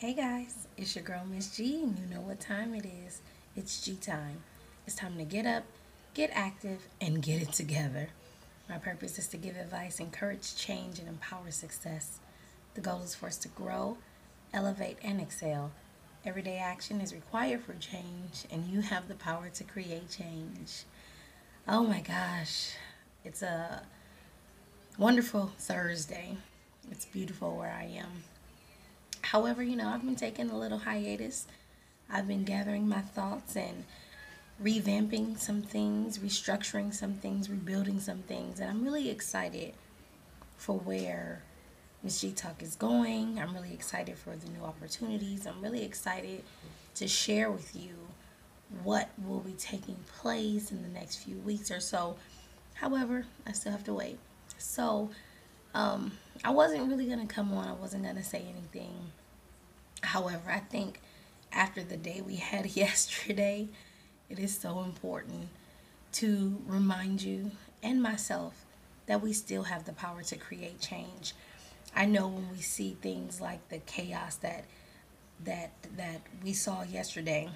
Hey guys, it's your girl Miss G, and you know what time it is. It's G time. It's time to get up, get active, and get it together. My purpose is to give advice, encourage change, and empower success. The goal is for us to grow, elevate, and excel. Everyday action is required for change, and you have the power to create change. Oh my gosh, it's a wonderful Thursday. It's beautiful where I am. However, you know, I've been taking a little hiatus. I've been gathering my thoughts and revamping some things, restructuring some things, rebuilding some things, and I'm really excited for where Miss G Talk is going. I'm really excited for the new opportunities. I'm really excited to share with you what will be taking place in the next few weeks or so. However, I still have to wait. So, um, I wasn't really going to come on, I wasn't going to say anything. However, I think after the day we had yesterday, it is so important to remind you and myself that we still have the power to create change. I know when we see things like the chaos that that that we saw yesterday,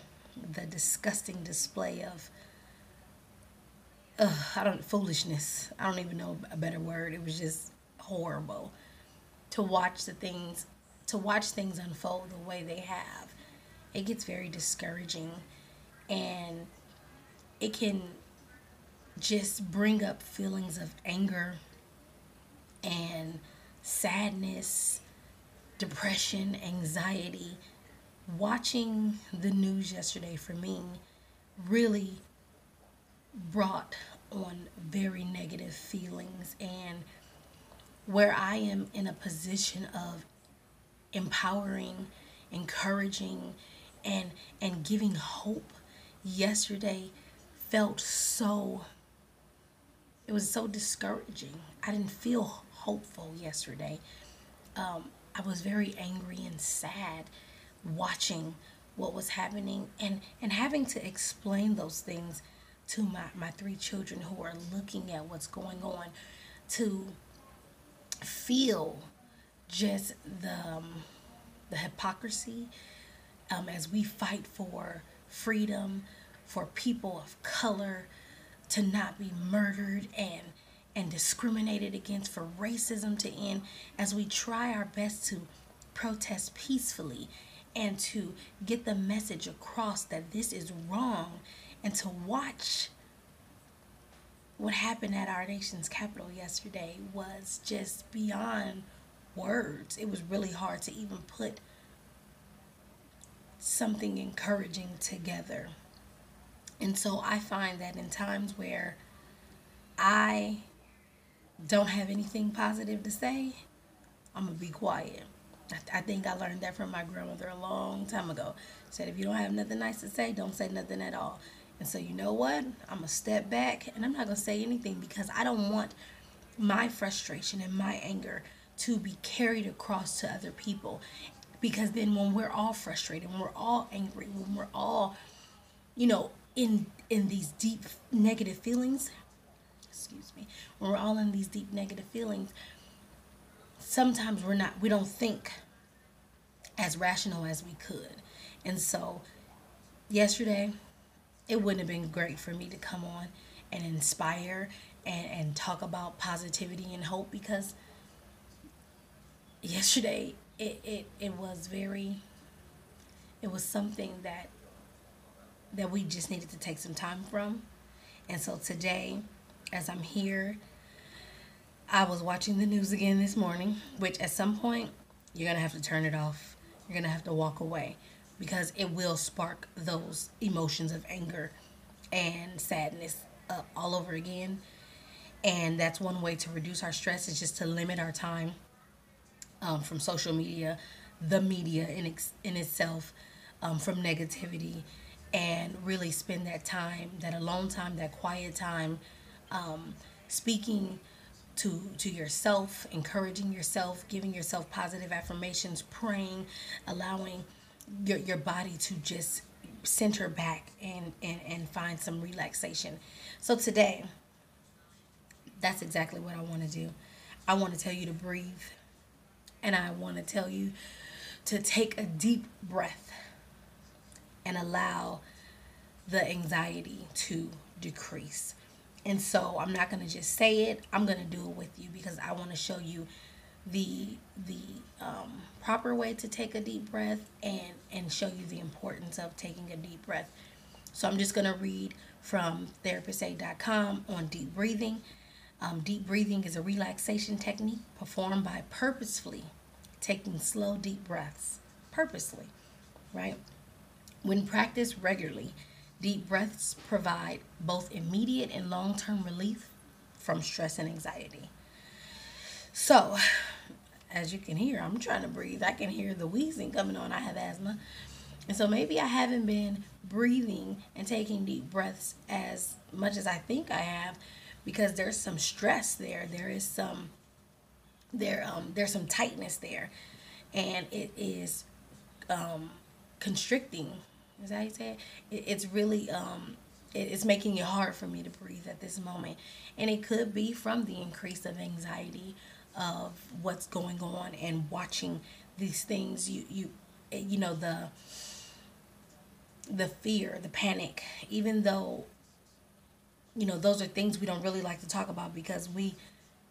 the disgusting display of uh, I don't foolishness. I don't even know a better word. It was just horrible to watch the things to watch things unfold the way they have. It gets very discouraging and it can just bring up feelings of anger and sadness, depression, anxiety. Watching the news yesterday for me really brought on very negative feelings and where I am in a position of empowering, encouraging, and and giving hope yesterday felt so it was so discouraging. I didn't feel hopeful yesterday. Um, I was very angry and sad watching what was happening and and having to explain those things to my, my three children who are looking at what's going on to feel just the um, the hypocrisy um, as we fight for freedom for people of color to not be murdered and and discriminated against for racism to end as we try our best to protest peacefully and to get the message across that this is wrong and to watch what happened at our nation's capital yesterday was just beyond words. It was really hard to even put something encouraging together. And so I find that in times where I don't have anything positive to say, I'm going to be quiet. I, think I learned that from my grandmother a long time ago. Said if you don't have nothing nice to say, don't say nothing at all. And so you know what? I'm going to step back and I'm not going to say anything because I don't want my frustration and my anger to be carried across to other people. Because then when we're all frustrated, when we're all angry, when we're all, you know, in in these deep negative feelings, excuse me, when we're all in these deep negative feelings, sometimes we're not we don't think as rational as we could. And so yesterday it wouldn't have been great for me to come on and inspire and, and talk about positivity and hope because yesterday it, it, it was very it was something that that we just needed to take some time from. And so today as i'm here i was watching the news again this morning which at some point you're gonna have to turn it off. You're gonna have to walk away because it will spark those emotions of anger and sadness up all over again. And that's one way to reduce our stress is just to limit our time um, from social media, the media in, ex- in itself, um, from negativity, and really spend that time, that alone time, that quiet time, um, speaking to to yourself, encouraging yourself, giving yourself positive affirmations, praying, allowing your, your body to just center back and, and, and find some relaxation. So today, that's exactly what I want to do. I want to tell you to breathe and I want to tell you to take a deep breath and allow the anxiety to decrease. And so I'm not going to just say it, I'm going to do it with you because I want to show you the the um, proper way to take a deep breath and and show you the importance of taking a deep breath. So I'm just going to read from therapistaid.com on deep breathing. Um, deep breathing is a relaxation technique performed by purposefully taking slow, deep breaths. Purposely, right? When practiced regularly, deep breaths provide both immediate and long term relief from stress and anxiety. So, as you can hear, I'm trying to breathe. I can hear the wheezing coming on. I have asthma. And so maybe I haven't been breathing and taking deep breaths as much as I think I have because there's some stress there. There is some there um there's some tightness there and it is um constricting. Is that how you say it? it it's really um it's making it hard for me to breathe at this moment. And it could be from the increase of anxiety of what's going on and watching these things you you you know the the fear, the panic, even though you know those are things we don't really like to talk about because we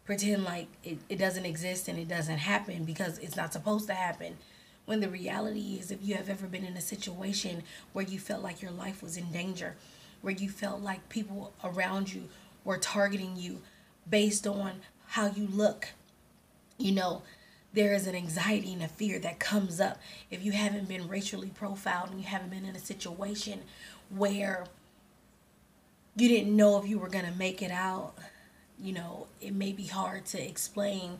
pretend like it, it doesn't exist and it doesn't happen because it's not supposed to happen. When the reality is if you have ever been in a situation where you felt like your life was in danger where you felt like people around you were targeting you based on how you look you know there is an anxiety and a fear that comes up. If you haven't been racially profiled and you haven't been in a situation where you didn't know if you were going to make it out you know it may be hard to explain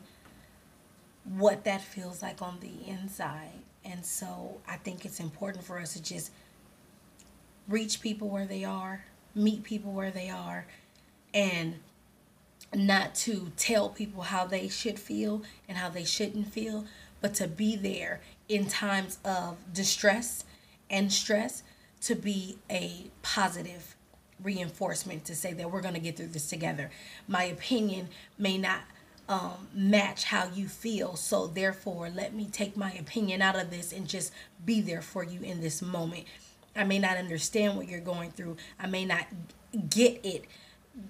what that feels like on the inside. And so i think it's important for us to just reach people where they are meet people where they are and not to tell people how they should feel and how they shouldn't feel, but to be there in times of distress and stress to be a positive reinforcement to say that we're going to get through this together. My opinion may not um, match how you feel, so therefore, let me take my opinion out of this and just be there for you in this moment. I may not understand what you're going through, I may not get it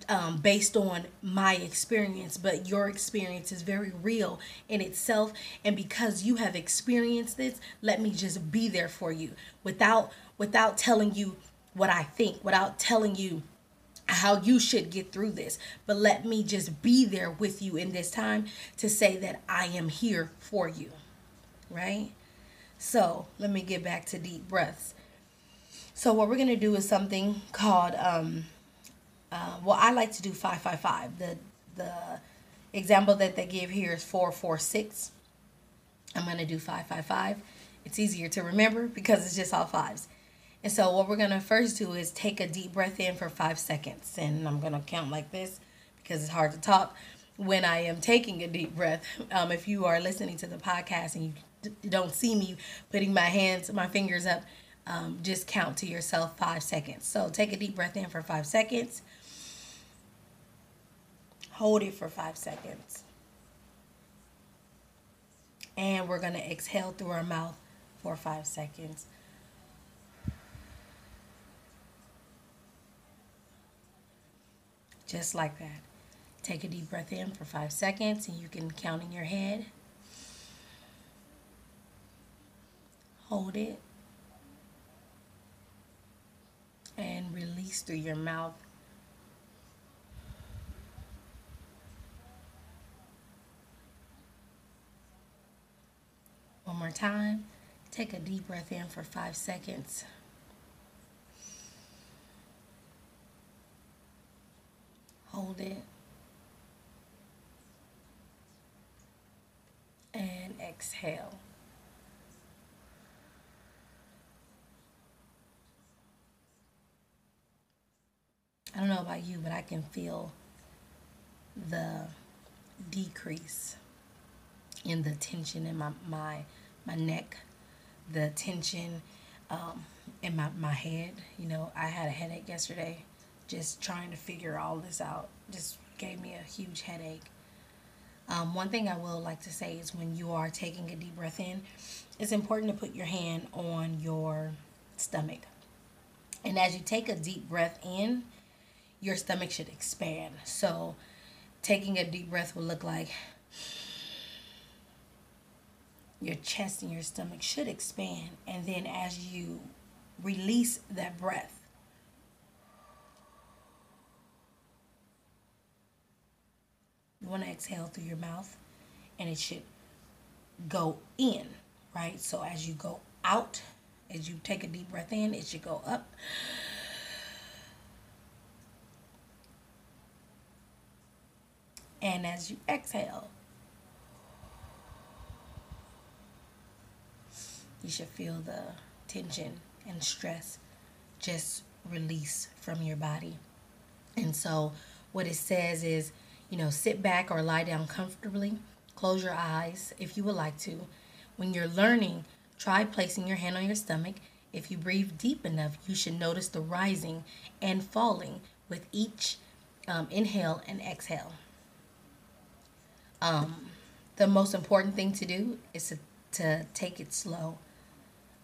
um, based on my experience, but your experience is very real in itself. And because you have experienced this, let me just be there for you without without telling you what I think, without telling you how you should get through this. But let me just be there with you in this time to say that I am here for you. Right? So let me get back to deep breaths. So what we're gonna do is something called um, uh, well, I like to do 555. The, the example that they give here is 446. I'm going to do 555. It's easier to remember because it's just all fives. And so what we're going to first do is take a deep breath in for five seconds. And I'm going to count like this because it's hard to talk when I am taking a deep breath. Um, if you are listening to the podcast and you don't see me putting my hands, my fingers up, um, just count to yourself five seconds. So take a deep breath in for five seconds. Hold it for five seconds. And we're going to exhale through our mouth for five seconds. Just like that. Take a deep breath in for five seconds and you can count in your head. Hold it. And release through your mouth One more time. Take a deep breath in for five seconds. Hold it. And exhale. I don't know about you, but I can feel the decrease in the tension in my, my my neck, the tension um, in my, my head. You know, I had a headache yesterday just trying to figure all this out. Just gave me a huge headache. Um, one thing I will like to say is when you are taking a deep breath in, it's important to put your hand on your stomach. And as you take a deep breath in, your stomach should expand. So, taking a deep breath will look like your chest and your stomach should expand. And then as you release that breath, want to exhale through your mouth and it should go in, right? So as you go out, as you take a deep breath in, it should go up. And as you exhale, you should feel the tension and stress just release from your body. And so, what it says is, you know, sit back or lie down comfortably, close your eyes if you would like to. When you're learning, try placing your hand on your stomach. If you breathe deep enough, you should notice the rising and falling with each um, inhale and exhale. Um, the most important thing to do is to, to take it slow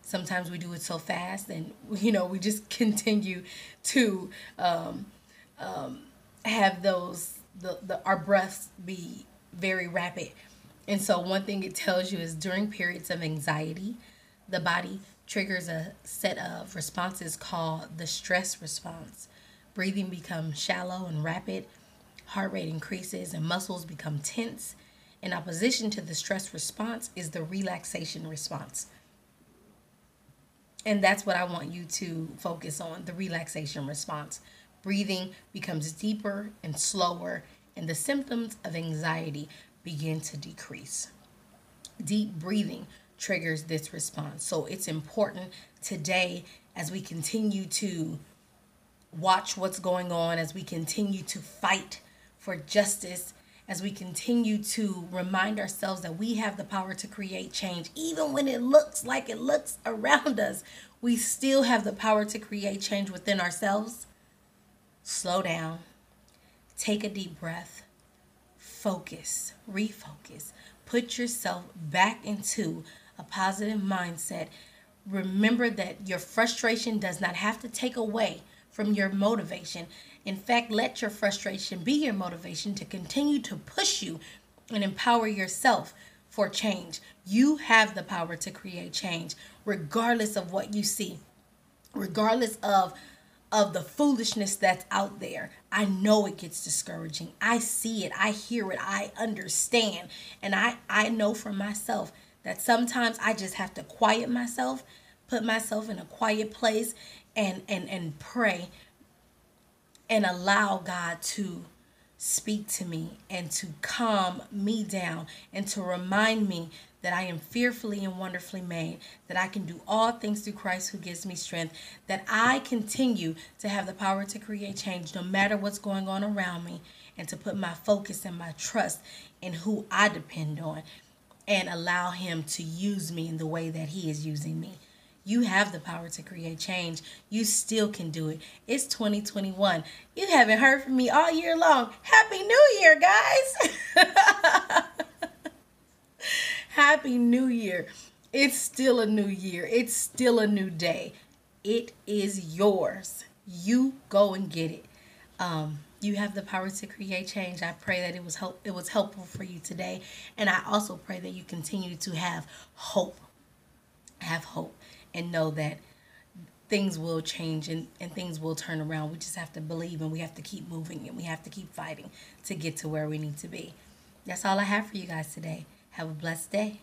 sometimes we do it so fast and you know we just continue to um, um, have those the, the our breaths be very rapid. And so one thing it tells you is during periods of anxiety the body triggers a set of responses called the stress response. Breathing becomes shallow and rapid heart rate increases and muscles become tense. In opposition to the stress response is the relaxation response. And that's what I want you to focus on the relaxation response. Breathing becomes deeper and slower, and the symptoms of anxiety begin to decrease. Deep breathing triggers this response. So it's important today as we continue to watch what's going on, as we continue to fight for justice as we continue to remind ourselves that we have the power to create change, even when it looks like it looks around us, we still have the power to create change within ourselves. Slow down, take a deep breath, focus, refocus, put yourself back into a positive mindset. Remember that your frustration does not have to take away from your motivation. In fact, let your frustration be your motivation to continue to push you and empower yourself for change. You have the power to create change regardless of what you see. Regardless of of the foolishness that's out there. I know it gets discouraging. I see it. I hear it. I understand. And I I know for myself that sometimes I just have to quiet myself, put myself in a quiet place and and and pray and allow God to speak to me and to calm me down and to remind me that I am fearfully and wonderfully made, that I can do all things through Christ who gives me strength, that I continue to have the power to create change no matter what's going on around me, and to put my focus and my trust in who I depend on and allow Him to use me in the way that He is using me. You have the power to create change. You still can do it. It's 2021. You haven't heard from me all year long. Happy New Year, guys. Happy New Year. It's still a new year. It's still a new day. It is yours. You go and get it. Um, you have the power to create change. I pray that it was help it was helpful for you today. And I also pray that you continue to have hope. Have hope and know that things will change and, and things will turn around. We just have to believe and we have to keep moving and we have to keep fighting to get to where we need to be. That's all I have for you guys today. Have a blessed day.